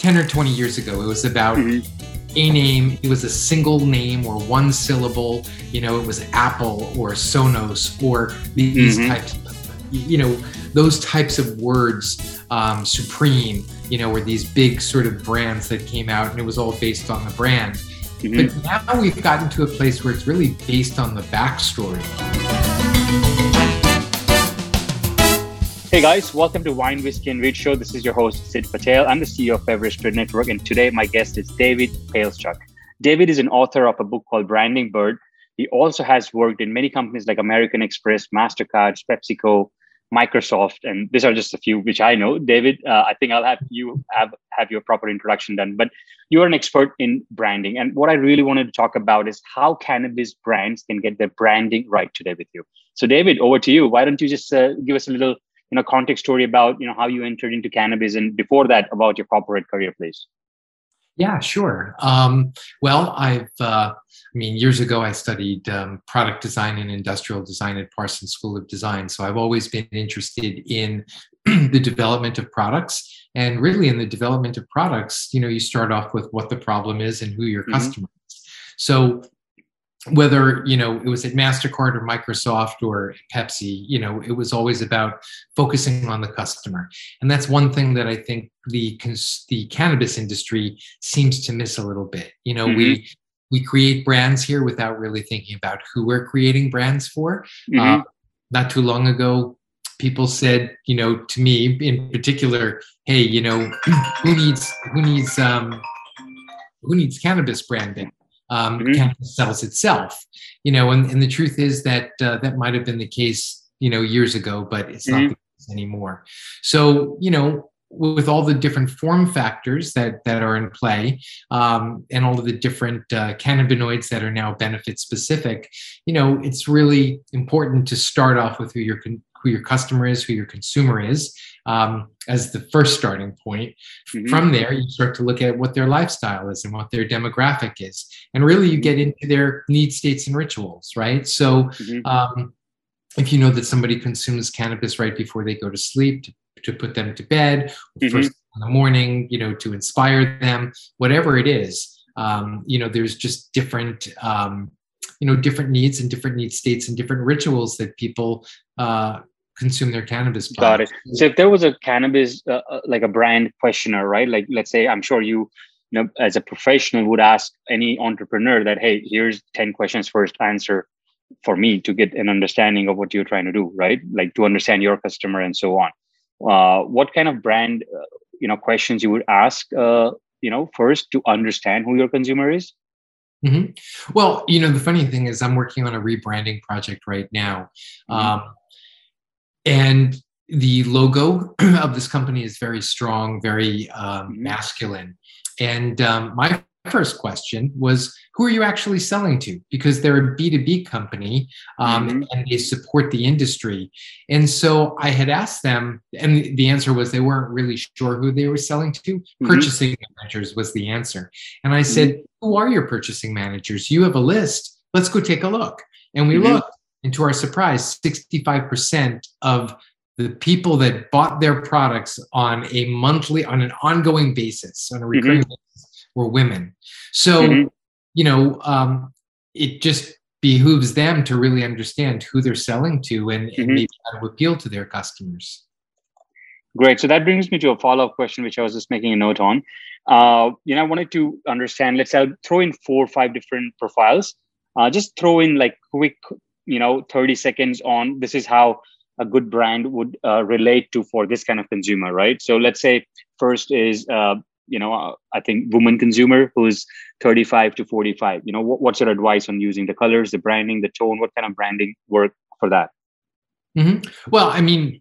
10 or 20 years ago. It was about mm-hmm. a name, it was a single name or one syllable. You know, it was Apple or Sonos or these mm-hmm. types, of, you know, those types of words, um, Supreme, you know, were these big sort of brands that came out and it was all based on the brand. Mm-hmm. But now we've gotten to a place where it's really based on the backstory. Hey guys, welcome to Wine, Whiskey and Weed Show. This is your host, Sid Patel. I'm the CEO of Beverage Trade Network, and today my guest is David Paleschuk. David is an author of a book called Branding Bud. He also has worked in many companies like American Express, MasterCard, PepsiCo, Microsoft, and these are just a few which I know. David, uh, I think I'll have you have, have your proper introduction done, but you're an expert in branding. And what I really wanted to talk about is how cannabis brands can get their branding right today with you. So, David, over to you. Why don't you just uh, give us a little you know context story about you know how you entered into cannabis and before that about your corporate career please yeah sure. Um, well i've uh, i mean years ago i studied um, product design and industrial design at parsons school of design. So i've always been interested in the development of products. And really in the development of products you know you start off with what the problem is and who your mm-hmm. customer is. So whether you know it was at mastercard or microsoft or pepsi you know it was always about focusing on the customer and that's one thing that i think the the cannabis industry seems to miss a little bit you know mm-hmm. we we create brands here without really thinking about who we're creating brands for mm-hmm. uh, not too long ago people said you know to me in particular hey you know who needs who needs um who needs cannabis branding um, mm-hmm. cannabis sells itself. You know, and, and the truth is that uh, that might have been the case, you know, years ago, but it's mm-hmm. not the case anymore. So, you know, with all the different form factors that that are in play um, and all of the different uh, cannabinoids that are now benefit specific you know it's really important to start off with who your con- who your customer is who your consumer is um, as the first starting point. Mm-hmm. From there, you start to look at what their lifestyle is and what their demographic is. And really, you get into their need states and rituals, right? So, mm-hmm. um, if you know that somebody consumes cannabis right before they go to sleep to, to put them to bed, mm-hmm. first in the morning, you know, to inspire them, whatever it is, um, you know, there's just different. Um, you know different needs and different need states and different rituals that people uh, consume their cannabis got it. So if there was a cannabis uh, uh, like a brand questioner, right? Like let's say i'm sure you you know as a professional would ask any entrepreneur that hey here's 10 questions first answer for me to get an understanding of what you're trying to do right? Like to understand your customer and so on. Uh, what kind of brand uh, you know questions you would ask uh, you know first to understand who your consumer is? Mm-hmm. well you know the funny thing is i'm working on a rebranding project right now. Mm-hmm. um, and the logo of this company is very strong, very um, mm-hmm. masculine. And um, my first question was, who are you actually selling to? Because they're a B2B company um, mm-hmm. and they support the industry. And so I had asked them, and the answer was they weren't really sure who they were selling to. Mm-hmm. Purchasing managers was the answer. And I said, mm-hmm. Who are your purchasing managers? You have a list. Let's go take a look. And we mm-hmm. looked and to our surprise, 65% of the people that bought their products on a monthly, on an ongoing basis, on a recurring mm-hmm. basis, were women. So, mm-hmm. you know, um, it just behooves them to really understand who they're selling to and, mm-hmm. and maybe how to appeal to their customers. Great. So that brings me to a follow up question, which I was just making a note on. Uh, you know, I wanted to understand. Let's say I'll throw in four or five different profiles. Uh, just throw in like quick you know 30 seconds on this is how a good brand would uh, relate to for this kind of consumer right? So let's say first is uh, you know uh, i think woman consumer who's 35 to 45 you know what, what's your advice on using the colors the branding the tone? What kind of branding work for that? Mm-hmm. well i mean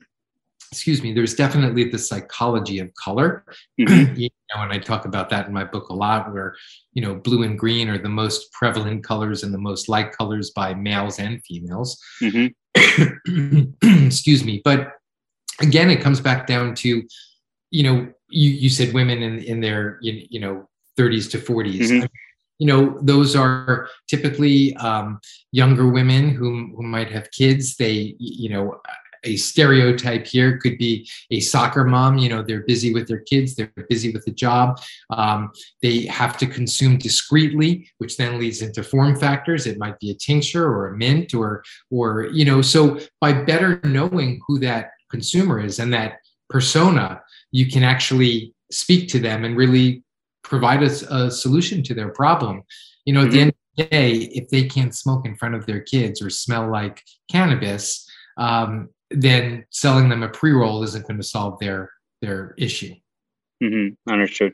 excuse me, there's definitely the psychology of color. Mm-hmm. you know, and I talk about that in my book a lot, where you know, blue and green are the most prevalent colors and the most liked colors by males and females. Mm-hmm. excuse me, but again, it comes back down to, you know, you you said women in in their you, you know 30s to 40s. Mm-hmm. you know those are typically um, younger women who, who might have kids they you know a stereotype here. Could be a soccer mom you know they're busy with their kids they're busy with the job. Um, they have to consume discreetly which then leads into form factors. It might be a tincture or a mint or or you know so by better knowing who that consumer is and that persona you can actually speak to them and really provide a, a solution to their problem. You know at mm-hmm. the end day, if they can't smoke in front of their kids or smell like cannabis, um, then selling them a pre roll isn't going to solve their their issue. Mm-hmm. Understood.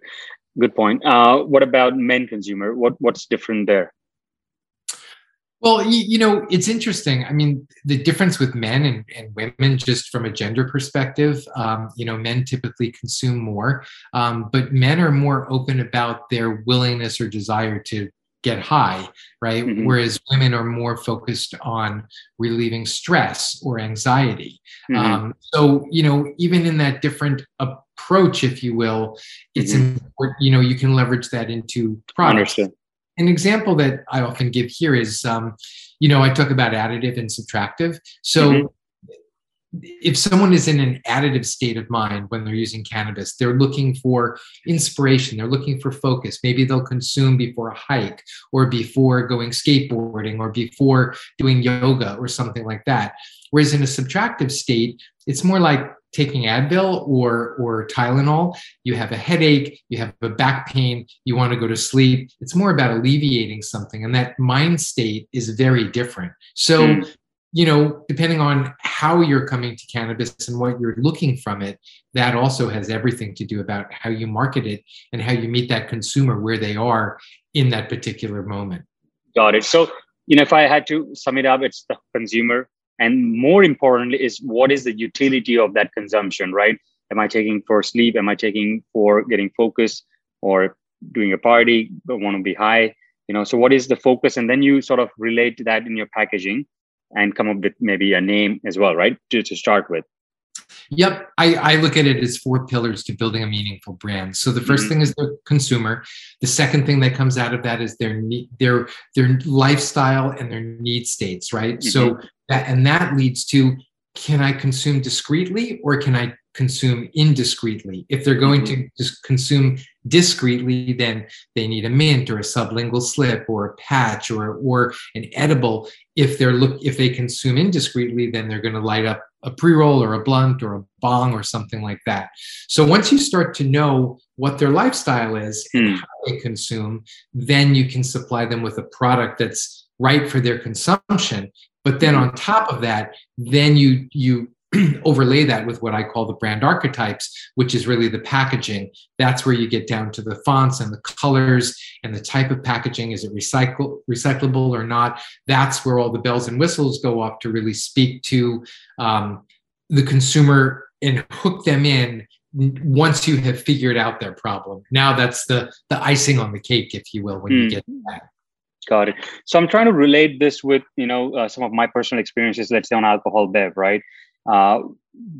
Good point. Uh, what about men consumer? What what's different there? Well, you, you, know, it's interesting. I mean, the difference with men and, and women, just from a gender perspective, um, you know, men typically consume more, um, but men are more open about their willingness or desire to get high, right? Mm-hmm. Whereas women are more focused on relieving stress or anxiety. Mm-hmm. Um, so, you know, even in that different approach, if you will, it's mm-hmm. important, you know, you can leverage that into products. An example that I often give here is, um, you know, I talk about additive and subtractive. So, mm-hmm if someone is in an additive state of mind when they're using cannabis, they're looking for inspiration, they're looking for focus. Maybe they'll consume before a hike or before going skateboarding or before doing yoga or something like that. Whereas in a subtractive state, it's more like taking Advil or or Tylenol. You have a headache, you have a back pain, you want to go to sleep. It's more about alleviating something, and that mind state is very different. So mm you know, depending on how you're coming to cannabis and what you're looking from it, that also has everything to do about how you market it and how you meet that consumer where they are in that particular moment. Got it. So, you know, if I had to sum it up, it's the consumer. And more importantly, is what is the utility of that consumption, right? Am I taking for sleep? Am I taking for getting focus or doing a party, but want to be high? You know, so what is the focus? And then you sort of relate to that in your packaging and come up with maybe a name as well, right? To, to start with. Yep, I, I look at it as four pillars to building a meaningful brand. So the 1st mm-hmm. thing is the consumer. The second thing that comes out of that is their need, their their lifestyle and their need states, right? Mm-hmm. So that and that leads to can I consume discreetly or can I consume indiscreetly? If they're going mm-hmm. to just consume discreetly, then they need a mint or a sublingual slip or a patch or or an edible. If they're look if they consume indiscreetly, then they're going to light up a pre-roll or a blunt or a bong or something like that. So once you start to know what their lifestyle is and mm. how they consume, then you can supply them with a product that's right for their consumption but then on top of that, then you you overlay that with what I call the brand archetypes, which is really the packaging. That's where you get down to the fonts and the colors and the type of packaging. Is it recycle, recyclable or not? That's where all the bells and whistles go off to really speak to um, the consumer and hook them in once you have figured out their problem. Now that's the the icing on the cake, if you will, when mm. you hmm. get to that. Got it. So I'm trying to relate this with you know uh, some of my personal experiences. Let's say on alcohol bev, right? Uh,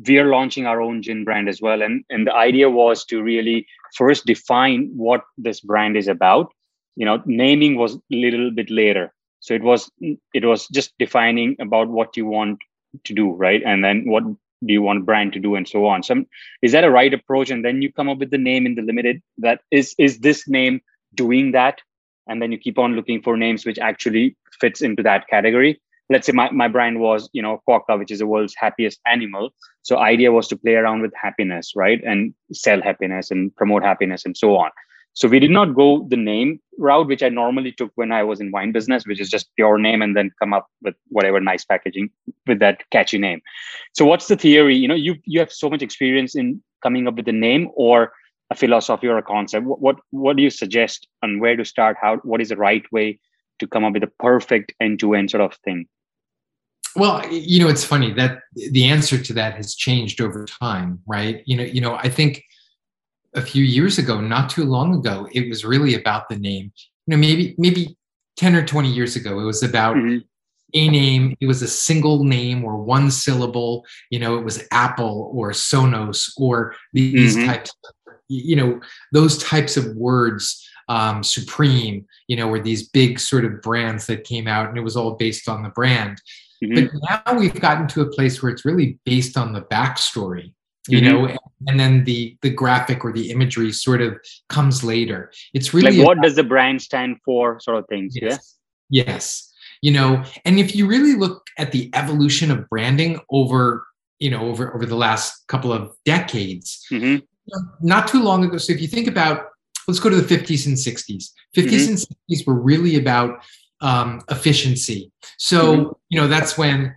we are launching our own gin brand as well, and and the idea was to really first define what this brand is about. You know, naming was a little bit later. So it was it was just defining about what you want to do, right? And then what do you want brand to do, and so on. So is that a right approach? And then you come up with the name in the limited. That is is this name doing that and then you keep on looking for names which actually fits into that category let's say my, my brand was you know quokka which is the world's happiest animal. So idea was to play around with happiness right? And sell happiness and promote happiness and so on. So we did not go the name route which i normally took when i was in wine business which is just pure name and then come up with whatever nice packaging with that catchy name. So what's the theory? You know you you have so much experience in coming up with the name or a philosophy or a concept. What, what what do you suggest on where to start? How what is the right way to come up with a perfect end-to-end sort of thing well you know it's funny that the answer to that has changed over time right? You know you know i think a few years ago not too long ago it was really about the name. You know maybe maybe 10 or 20 years ago it was about mm-hmm. a name. It was a single name or one syllable. You know it was apple or sonos or these mm-hmm. types of you know those types of words um, supreme you know were these big sort of brands that came out and it was all based on the brand Mm-hmm. But now we've gotten to a place where it's really based on the backstory, you mm-hmm. know, and, then the the graphic or the imagery sort of comes later. It's really like what about, does the brand stand for, sort of things. Yes. Yeah? Yes. You know, and if you really look at the evolution of branding over, you know, over over the last couple of decades, mm-hmm. not too long ago. So if you think about let's go to the 50s and 60s. 50s mm-hmm. and 60s were really about um, efficiency. So, mm-hmm. you know, that's when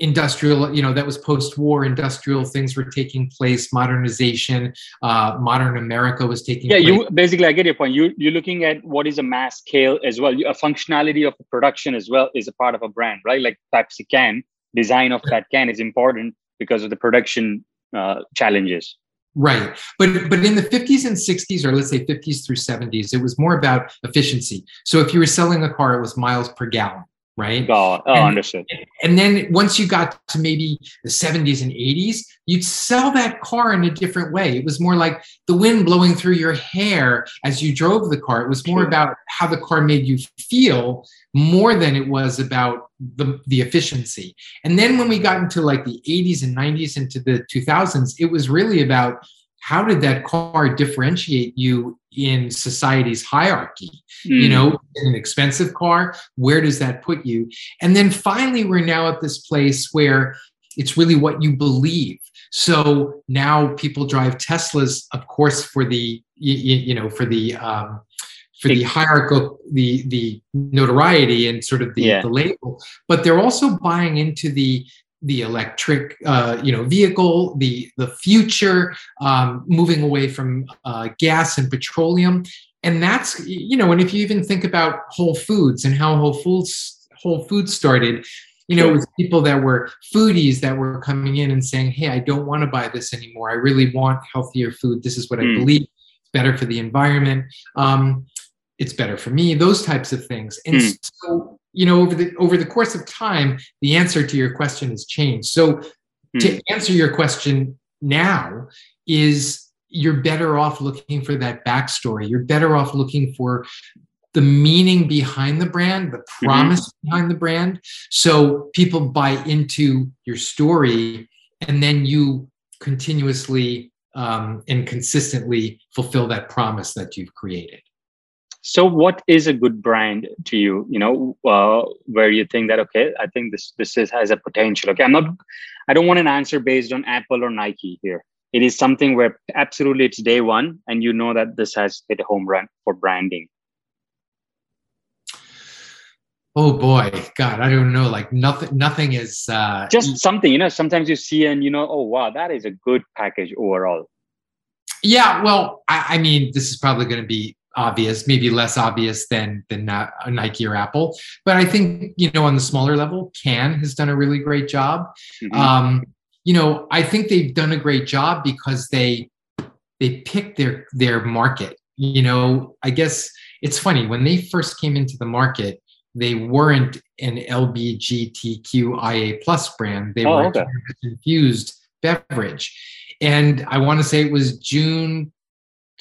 industrial, you know, that was post war, industrial things were taking place, modernization, uh, modern America was taking yeah, place. you basically, I get your point. You, you're looking at what is a mass scale as well. A functionality of production as well is a part of a brand, right? Like Pepsi can, design of that can is important because of the production uh, challenges. Right. But but in the 50s and 60s, or let's say 50s through 70s, it was more about efficiency. So if you were selling a car, it was miles per gallon, right? Oh, oh and, understood. And then once you got to maybe the 70s and 80s, you'd sell that car in a different way. It was more like the wind blowing through your hair as you drove the car. It was more about how the car made you feel more than it was about the, the efficiency. And then when we got into like the 80s and 90s into the 2000s, it was really about how did that car differentiate you in society's hierarchy mm. you know an expensive car where does that put you and then finally we're now at this place where it's really what you believe so now people drive teslas of course for the you, you know for the um, for the hierarchical the the notoriety and sort of the, yeah. the label but they're also buying into the the electric uh, you know vehicle the the future um, moving away from uh, gas and petroleum and that's you know and if you even think about whole foods and how whole foods whole foods started you know, it was people that were foodies that were coming in and saying, Hey, I don't want to buy this anymore. I really want healthier food. This is what mm. I hmm. believe. It's better for the environment. Um, it's better for me those types of things and mm. so you know over the over the course of time the answer to your question has changed so mm. to answer your question now is you're better off looking for that backstory you're better off looking for the meaning behind the brand the mm-hmm. promise mm-hmm. behind the brand so people buy into your story and then you continuously um, and consistently fulfill that promise that you've created so, what is a good brand to you? You know, uh, where you think that okay, I think this this is, has a potential. Okay, I'm not. I don't want an answer based on Apple or Nike here. It is something where absolutely it's day one, and you know that this has hit a home run for branding. Oh boy, God, I don't know. Like nothing, nothing is uh, just something. You know, sometimes you see and you know, oh wow, that is a good package overall. Yeah, well, I, I mean, this is probably going to be obvious, maybe less obvious than than Nike or Apple. But I think you know on the smaller level, Cann has done a really great job. Mm-hmm. Um, you know, I think they've done a great job because they they picked their their market. You know, I guess it's funny when they first came into the market, they weren't an LBGTQIA plus brand. They oh, were okay. infused beverage. And I want to say it was June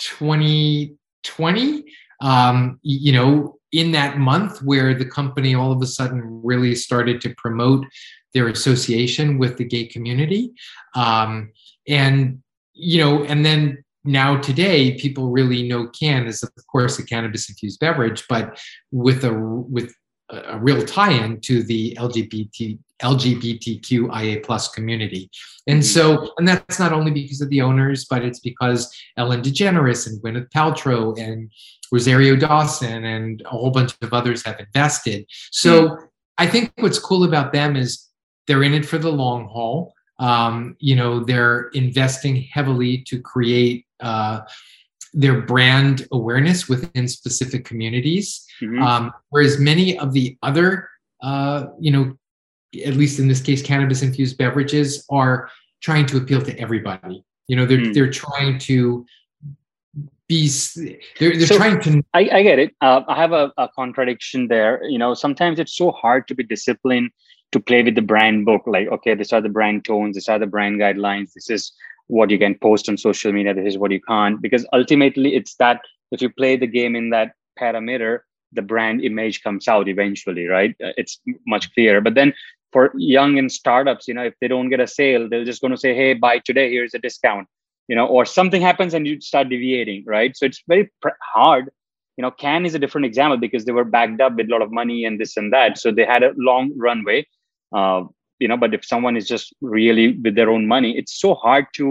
20 20 um, you know in that month where the company all of a sudden really started to promote their association with the gay community um, and you know and then now today people really know Cann is of course a cannabis infused beverage but with a with a real tie-in to the LGBT LGBTQIA plus community. And mm-hmm. so, and that's not only because of the owners, but it's because Ellen DeGeneres and Gwyneth Paltrow and Rosario Dawson and a whole bunch of others have invested. So mm-hmm. I think what's cool about them is they're in it for the long haul. Um, you know, they're investing heavily to create uh, their brand awareness within specific communities. Mm-hmm. Um, whereas many of the other, uh, you know, at least in this case, cannabis infused beverages are trying to appeal to everybody. You know, they're mm. they're trying to be they're, they're so trying to I, I get it uh, i have a, a, contradiction there you know sometimes it's so hard to be disciplined to play with the brand book like okay these are the brand tones these are the brand guidelines this is what you can post on social media this is what you can't because ultimately it's that if you play the game in that parameter the brand image comes out eventually right? Uh, it's much clearer. But then for young and startups you know if they don't get a sale they're just going to say hey buy today here's a discount you know or something happens and you start deviating right? So it's very pr- hard. You know Cann is a different example because they were backed up with a lot of money and this and that so they had a long runway. Uh, you know but if someone is just really with their own money it's so hard to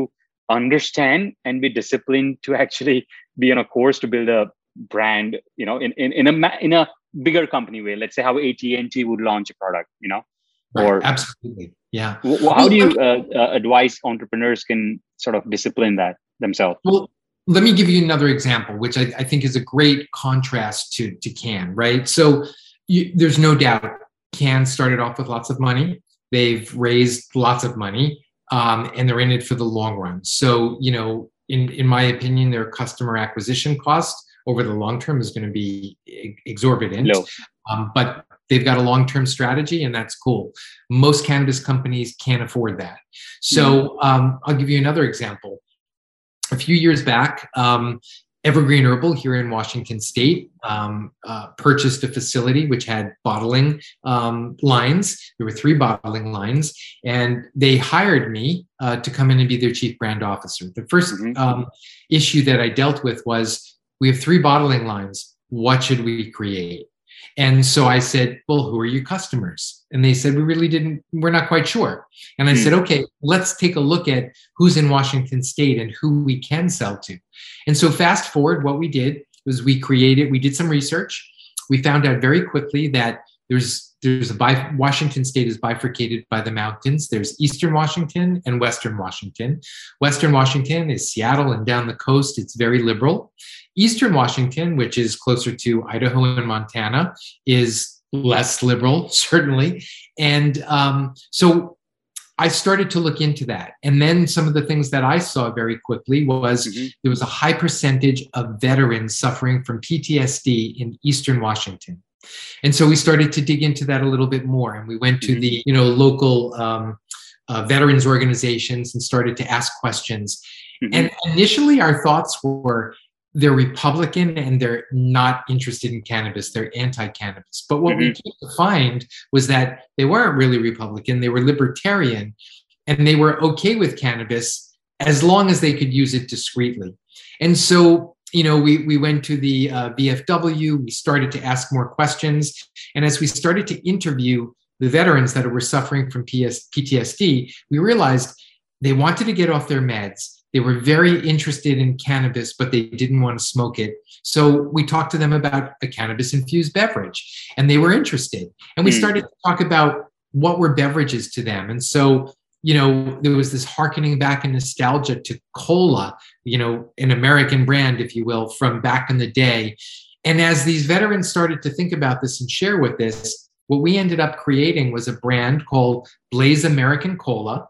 understand and be disciplined to actually be on a course to build a brand you know in in, in a in a bigger company way. Let's say how at&t would launch a product you know right. or absolutely. Yeah. How do you uh, uh, advise entrepreneurs can sort of discipline that themselves? Well let me give you another example which i, I think is a great contrast to to Cann right? So you, there's no doubt Cann started off with lots of money they've raised lots of money um, and they're in it for the long run so you know in in my opinion their customer acquisition cost over the long term is going to be exorbitant. No. Um, but they've got a long term strategy, and that's cool. Most cannabis companies can't afford that. So mm-hmm. um, I'll give you another example. A few years back, um, Evergreen Herbal here in Washington State um, uh, purchased a facility which had bottling um, lines. There were three bottling lines, and they hired me uh, to come in and be their chief brand officer. The 1st mm-hmm. um, issue that I dealt with was we have three bottling lines. What should we create? And so I said, Well, who are your customers? And they said, We really didn't, we're not quite sure. And I mm. said, Okay, let's take a look at who's in Washington state and who we can sell to. And so fast forward, what we did was we created, we did some research. We found out very quickly that there's there's a bi- Washington state is bifurcated by the mountains. There's Eastern Washington and Western Washington. Western Washington is Seattle and down the coast, it's very liberal. Eastern Washington, which is closer to Idaho and Montana, is less liberal, certainly. And um, so I started to look into that. And then some of the things that I saw very quickly was mm-hmm. there was a high percentage of veterans suffering from PTSD in Eastern Washington. And so we started to dig into that a little bit more. And we went to mm-hmm. the, you know, local um, uh, veterans organizations and started to ask questions. Mm-hmm. And initially our thoughts were, they're Republican and they're not interested in cannabis. They're anti-cannabis. But what mm-hmm. we came to find was that they weren't really Republican. They were libertarian, and they were okay with cannabis as long as they could use it discreetly. And so, you know, we we went to the uh, VFW. We started to ask more questions, and as we started to interview the veterans that were suffering from PS, PTSD, we realized they wanted to get off their meds they were very interested in cannabis, but they didn't want to smoke it. So we talked to them about a cannabis infused beverage, and they were interested. And we mm. started to talk about what were beverages to them. And so, you know, there was this harkening back in nostalgia to cola, you know, an American brand, if you will, from back in the day. And as these veterans started to think about this and share with this, what we ended up creating was a brand called Blaze American Cola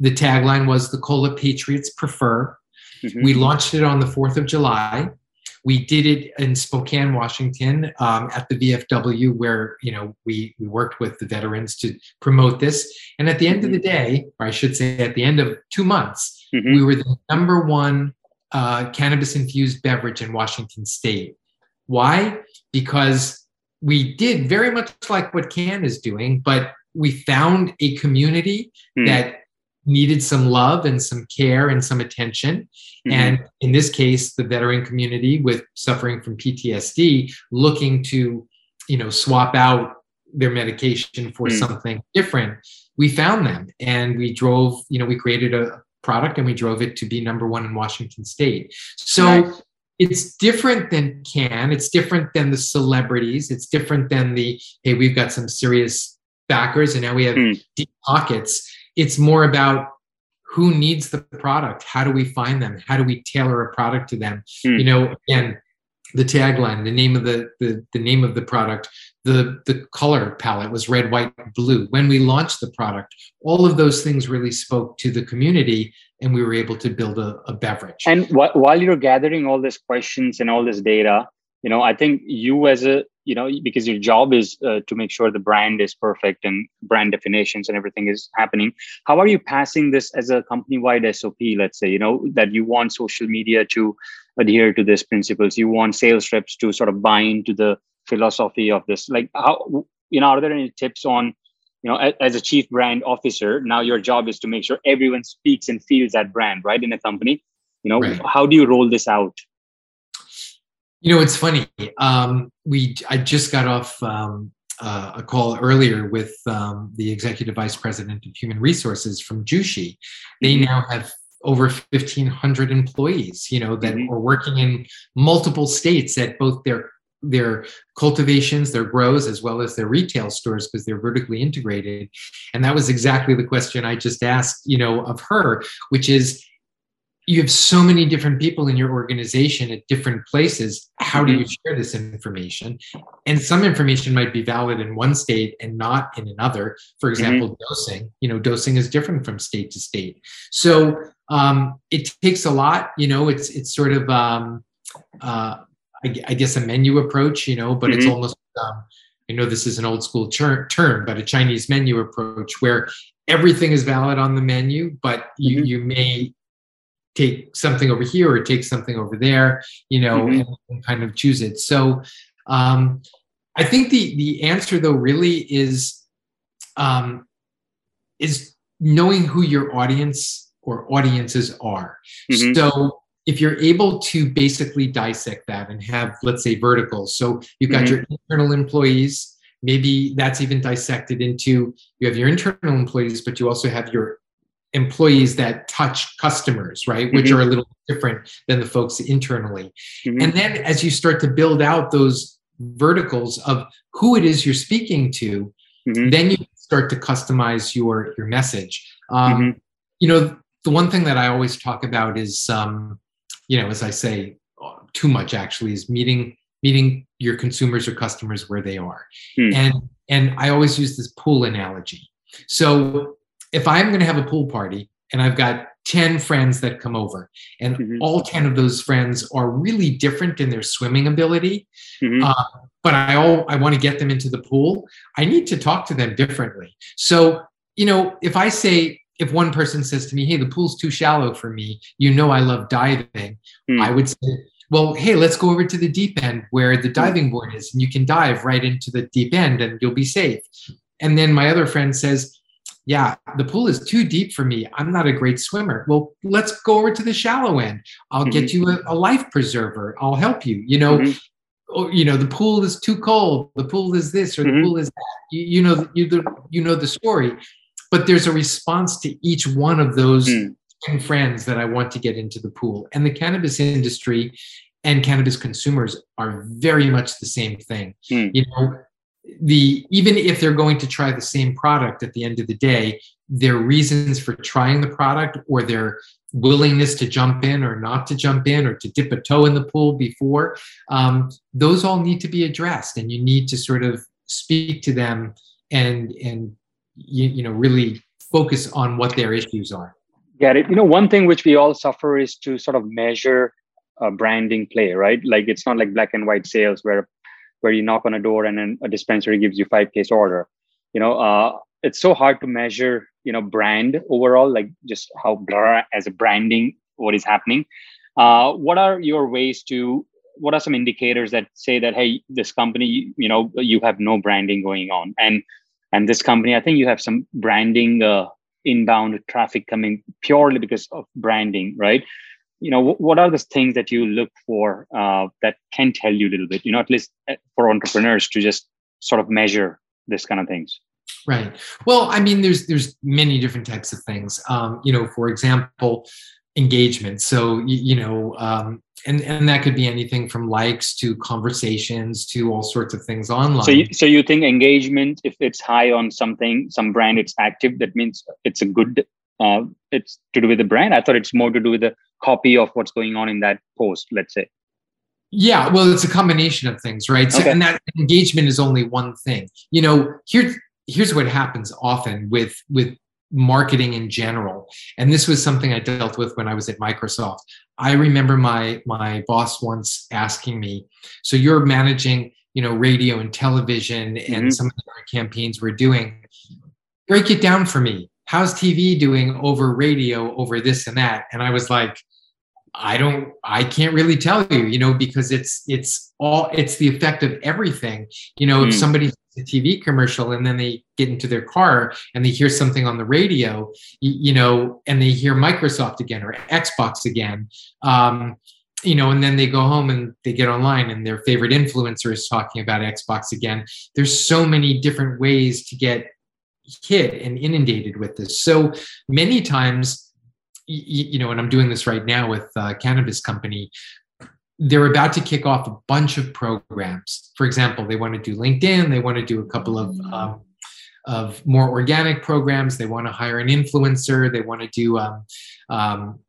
the tagline was the Cola Patriots prefer. Mm-hmm. We launched it on the 4th of July. We did it in Spokane, Washington, um, at the VFW, where you know we we worked with the veterans to promote this. And at the end of the day, or I should say, at the end of two months, mm-hmm. we were the number one uh, cannabis infused beverage in Washington State. Why? Because we did very much like what Cann is doing, but we found a community mm. that needed some love and some care and some attention. Mm-hmm. And in this case, the veteran community with suffering from PTSD looking to, you know, swap out their medication for mm-hmm. something different. We found them and we drove, you know, we created a product and we drove it to be number one in Washington state. So nice. it's different than Cann, it's different than the celebrities, it's different than the, hey, we've got some serious backers and now we have mm. deep pockets it's more about who needs the product. How do we find them? How do we tailor a product to them? Mm. you know again the tagline the name of the, the the name of the product the the color palette was red white blue. When we launched the product all of those things really spoke to the community and we were able to build a, a beverage. And wh- while you're gathering all these questions and all this data you know i think you as a you know because your job is uh, to make sure the brand is perfect and brand definitions and everything is happening. How are you passing this as a company wide sop let's say you know that you want social media to adhere to these principles? You want sales reps to sort of buy into the philosophy of this? Like how you know are there any tips on you know as, a chief brand officer now your job is to make sure everyone speaks and feels that brand right in a company? You know right. how do you roll this out? You know it's funny um, we i just got off um, uh, a call earlier with um, the executive vice president of human resources from jushi they mm-hmm. now have over 1500 employees you know that mm-hmm. are working in multiple states at both their their cultivations, their grows, as well as their retail stores because they're vertically integrated. And that was exactly the question I just asked, you know, of her, which is you have so many different people in your organization at different places. How do you mm-hmm. share this information? And some information might be valid in one state and not in another. For mm-hmm. example, mm-hmm. dosing. You know, dosing is different from state to state. So um, it takes a lot. You know, it's it's sort of um, uh, I, I guess a menu approach, you know, but mm-hmm. it's almost um, I know this is an old school ter- term, but a Chinese menu approach where everything is valid on the menu, but you mm-hmm. you may take something over here or take something over there, you know, mm-hmm. and, and, kind of choose it. So um, I think the the answer though really is um, is knowing who your audience or audiences are. Mm-hmm. So if you're able to basically dissect that and have, let's say, verticals. So you've got mm-hmm. your internal employees. Maybe that's even dissected into you have your internal employees, but you also have your employees that touch customers, right? Mm-hmm. Which are a little different than the folks internally. Mm-hmm. And then as you start to build out those verticals of who it is you're speaking to, mm-hmm. then you start to customize your your message. Um, mm-hmm. you know, the one thing that I always talk about is um, you know, as I say, too much actually is meeting meeting your consumers or customers where they are. Hmm. And and I always use this pool analogy. So if I'm going to have a pool party and I've got 10 friends that come over and mm-hmm. all 10 of those friends are really different in their swimming ability mm-hmm. uh, but i all i want to get them into the pool i need to talk to them differently so you know if i say if one person says to me, "Hey, the pool's too shallow for me," you know I love diving. Mm. I would say, "Well, hey, let's go over to the deep end where the diving board is, and you can dive right into the deep end, and you'll be safe." And then my other friend says, "Yeah, the pool is too deep for me. I'm not a great swimmer." Well, let's go over to the shallow end. I'll mm-hmm. get you a, a, life preserver. I'll help you. You know. Mm-hmm. Or, you know the pool is too cold the pool is this or the mm-hmm. pool is that you, you know you the you know the story but there's a response to each one of those mm. 10 friends that I want to get into the pool. And the cannabis industry and cannabis consumers are very much the same thing. Mm. You know, the even if they're going to try the same product at the end of the day, their reasons for trying the product or their willingness to jump in or not to jump in or to dip a toe in the pool before, um, those all need to be addressed, and you need to sort of speak to them and and you, you know really focus on what their issues are Get it. You know, one thing which we all suffer is to sort of measure a branding play, right? Like it's not like black and white sales where where you knock on a door and then a dispensary gives you five case order. You know, uh, it's so hard to measure, you know, brand overall, like just how blur as a branding, what is happening. Uh, what are your ways to what are some indicators that say that hey this company you know you have no branding going on and and this company i think you have some branding uh, inbound traffic coming purely because of branding right you know what are the things that you look for uh, that can tell you a little bit you know at least uh, for entrepreneurs to just sort of measure this kind of things? Right. Well i mean there's there's many different types of things. Um, you know for example engagement. So you, you know um, and and that could be anything from likes to conversations to all sorts of things online. So you, so you think engagement if it's high on something some brand it's active that means it's a good uh, it's to do with the brand. I thought it's more to do with the copy of what's going on in that post let's say. Yeah well it's a combination of things right? So, and that engagement is only one thing. You know here's here's what happens often with with marketing in general. And this was something i dealt with when i was at microsoft. I remember my my boss once asking me so you're managing you know radio and television and mm-hmm. some of the campaigns we're doing. Break it down for me how's tv doing over radio over this and that and i was like i don't i can't really tell you you know because it's it's all it's the effect of everything you know mm. if somebody a TV commercial and then they get into their car and they hear something on the radio, you, you know, and they hear Microsoft again or Xbox again. Um, you know, and then they go home and they get online and their favorite influencer is talking about Xbox again. There's so many different ways to get hit and inundated with this. So many times, you, know, and I'm doing this right now with a cannabis company, they're about to kick off a bunch of programs. For example, they want to do LinkedIn, they want to do a couple of mm. um, of more organic programs. They want to hire an influencer. They want to do um, um,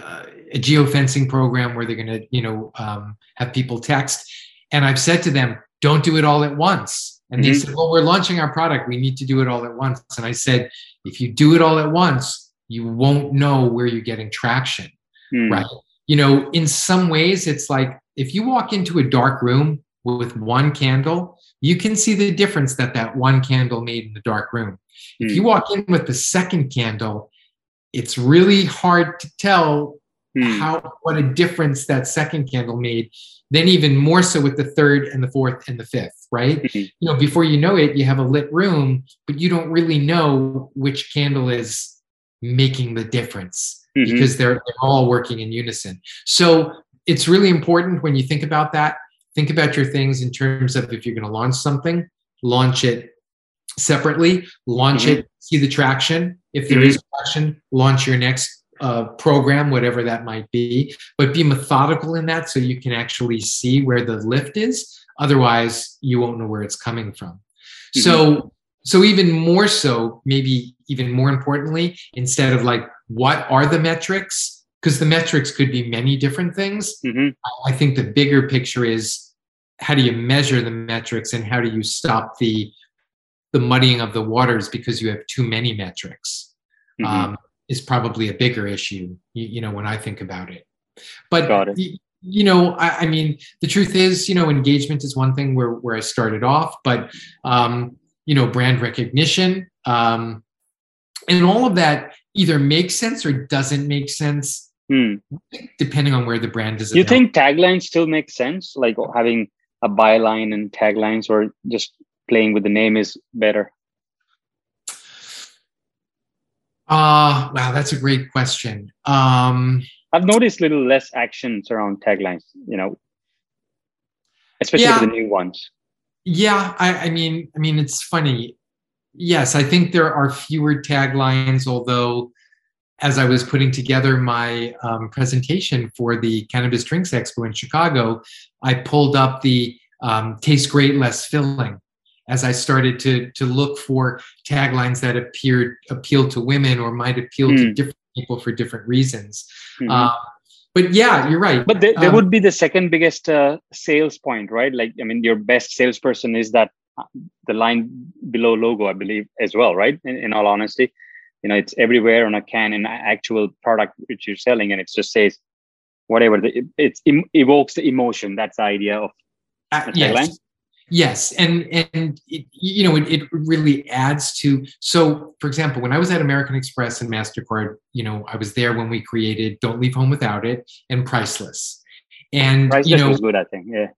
uh, a geofencing program where they're going to, you know, um, have people text. And I've said to them, don't do it all at once. And mm-hmm. they said, well, we're launching our product. We need to do it all at once. And I said, if you do it all at once, you won't know where you're getting traction, mm. right? You know, in some ways, it's like if you walk into a dark room with one candle, you can see the difference that that one candle made in the dark room. Mm. If you hmm. walk in with the second candle, it's really hard to tell mm. how what a difference that second candle made then even more so with the third and the fourth and the fifth right mm-hmm. you know before you know it you have a lit room but you don't really know which candle is making the difference mm-hmm. because they're, they're all working in unison so it's really important when you think about that think about your things in terms of if you're going to launch something launch it separately launch mm-hmm. it see the traction if there mm-hmm. is traction launch your next uh, program whatever that might be but be methodical in that so you can actually see where the lift is otherwise you won't know where it's coming from mm-hmm. so so even more so maybe even more importantly instead of like what are the metrics because the metrics could be many different things mm-hmm. i think the bigger picture is how do you measure the metrics and how do you stop the the muddying of the waters because you have too many metrics mm-hmm. um, is probably a bigger issue you, you, know when i think about it but it. you know I, I, mean the truth is you know engagement is one thing where, where i started off but um, you know brand recognition um, and all of that either makes sense or doesn't make sense hmm. depending on where the brand is you think taglines still make sense like having a byline and taglines or just playing with the name is better? Uh, wow, that's a great question. Um, I've noticed little less actions around taglines, you know, especially yeah, the new ones. Yeah, I, I mean, I mean, it's funny. Yes, I think there are fewer taglines, although as I was putting together my um, presentation for the Cannabis Drinks Expo in Chicago, I pulled up the um, "Taste Great, Less Filling," as I started to to look for taglines that appeared appeal to women or might appeal mm. to hmm. different people for different reasons. Mm-hmm. Uh, but yeah, you're right. But there, there um, would be the second biggest uh, sales point, right? Like, I mean, your best salesperson is that uh, the line below logo, I believe, as well, right? In, in all honesty, you know, it's everywhere on a can in actual product which you're selling, and it just says whatever. The, it, it evokes the emotion. That's the idea of uh, yes. Yes, and and it, you know it, it really adds to. So, for example, when I was at American Express and Mastercard, you know, I was there when we created "Don't Leave Home Without It" and "Priceless," and Priceless you know, was good. I think, yeah,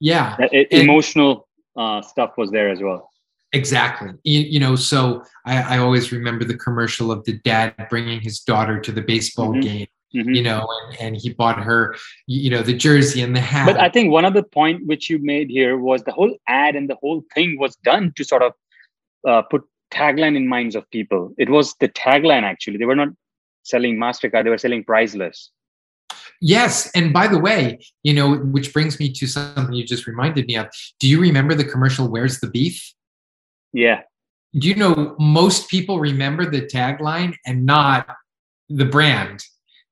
yeah, it, emotional uh, stuff was there as well. Exactly. You, you know, so I, I, always remember the commercial of the dad bringing his daughter to the baseball mm-hmm. game Mm-hmm. you know and, and he bought her you know the jersey and the hat. But i think one of the point which you made here was the whole ad and the whole thing was done to sort of uh, put tagline in minds of people. It was the tagline actually. They were not selling mastercard they were selling priceless. Yes and by the way you know which brings me to something you just reminded me of. Do you remember the commercial where's the beef? Yeah. Do you know most people remember the tagline and not the brand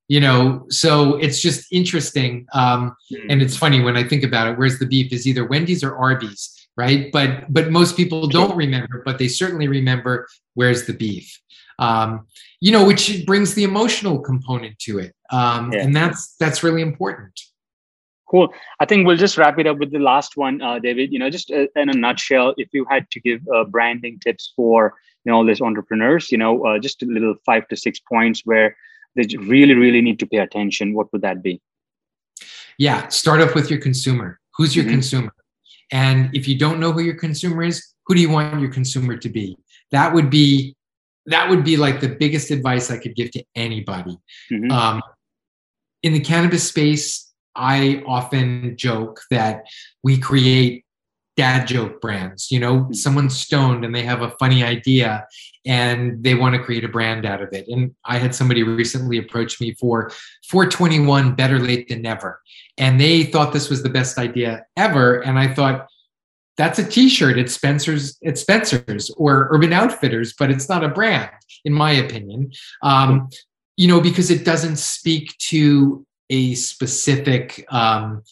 you know so it's just interesting um, mm. and it's funny when i think about it where's the beef is either wendy's or arby's right? But but most people don't remember but they certainly remember where's the beef. Um, you know which brings the emotional component to it um, yeah. and that's that's really important. Cool. I think we'll just wrap it up with the last one uh, david. You know just uh, in a nutshell if you had to give uh, branding tips for you know all these entrepreneurs you know uh, just a little five to six points where they really, really need to pay attention, what would that be? Yeah, start off with your consumer. Who's your mm-hmm. consumer? And if you don't know who your consumer is, who do you want your consumer to be that would be that would be like the biggest advice i could give to anybody mm-hmm. um, in the cannabis space i often joke that we create dad joke brands. You know, mm-hmm. someone's stoned and they have a funny idea and they want to create a brand out of it. And I had somebody recently approach me for 421 Better Late Than Never. And they thought this was the best idea ever. And I thought, that's a t-shirt it's spencer's it's spencer's or urban outfitters but it's not a brand in my opinion um, you know because it doesn't speak to a specific um,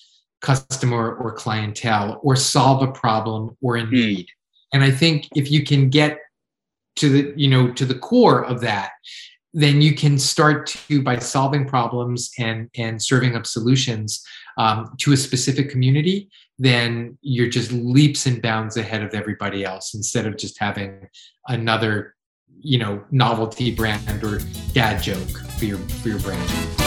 customer or clientele or solve a problem or a hmm. need. And I think if you can get to the, you know, to the core of that, then you can start to by solving problems and and serving up solutions um, to a specific community then you're just leaps and bounds ahead of everybody else instead of just having another you know novelty brand or dad joke for your for your brand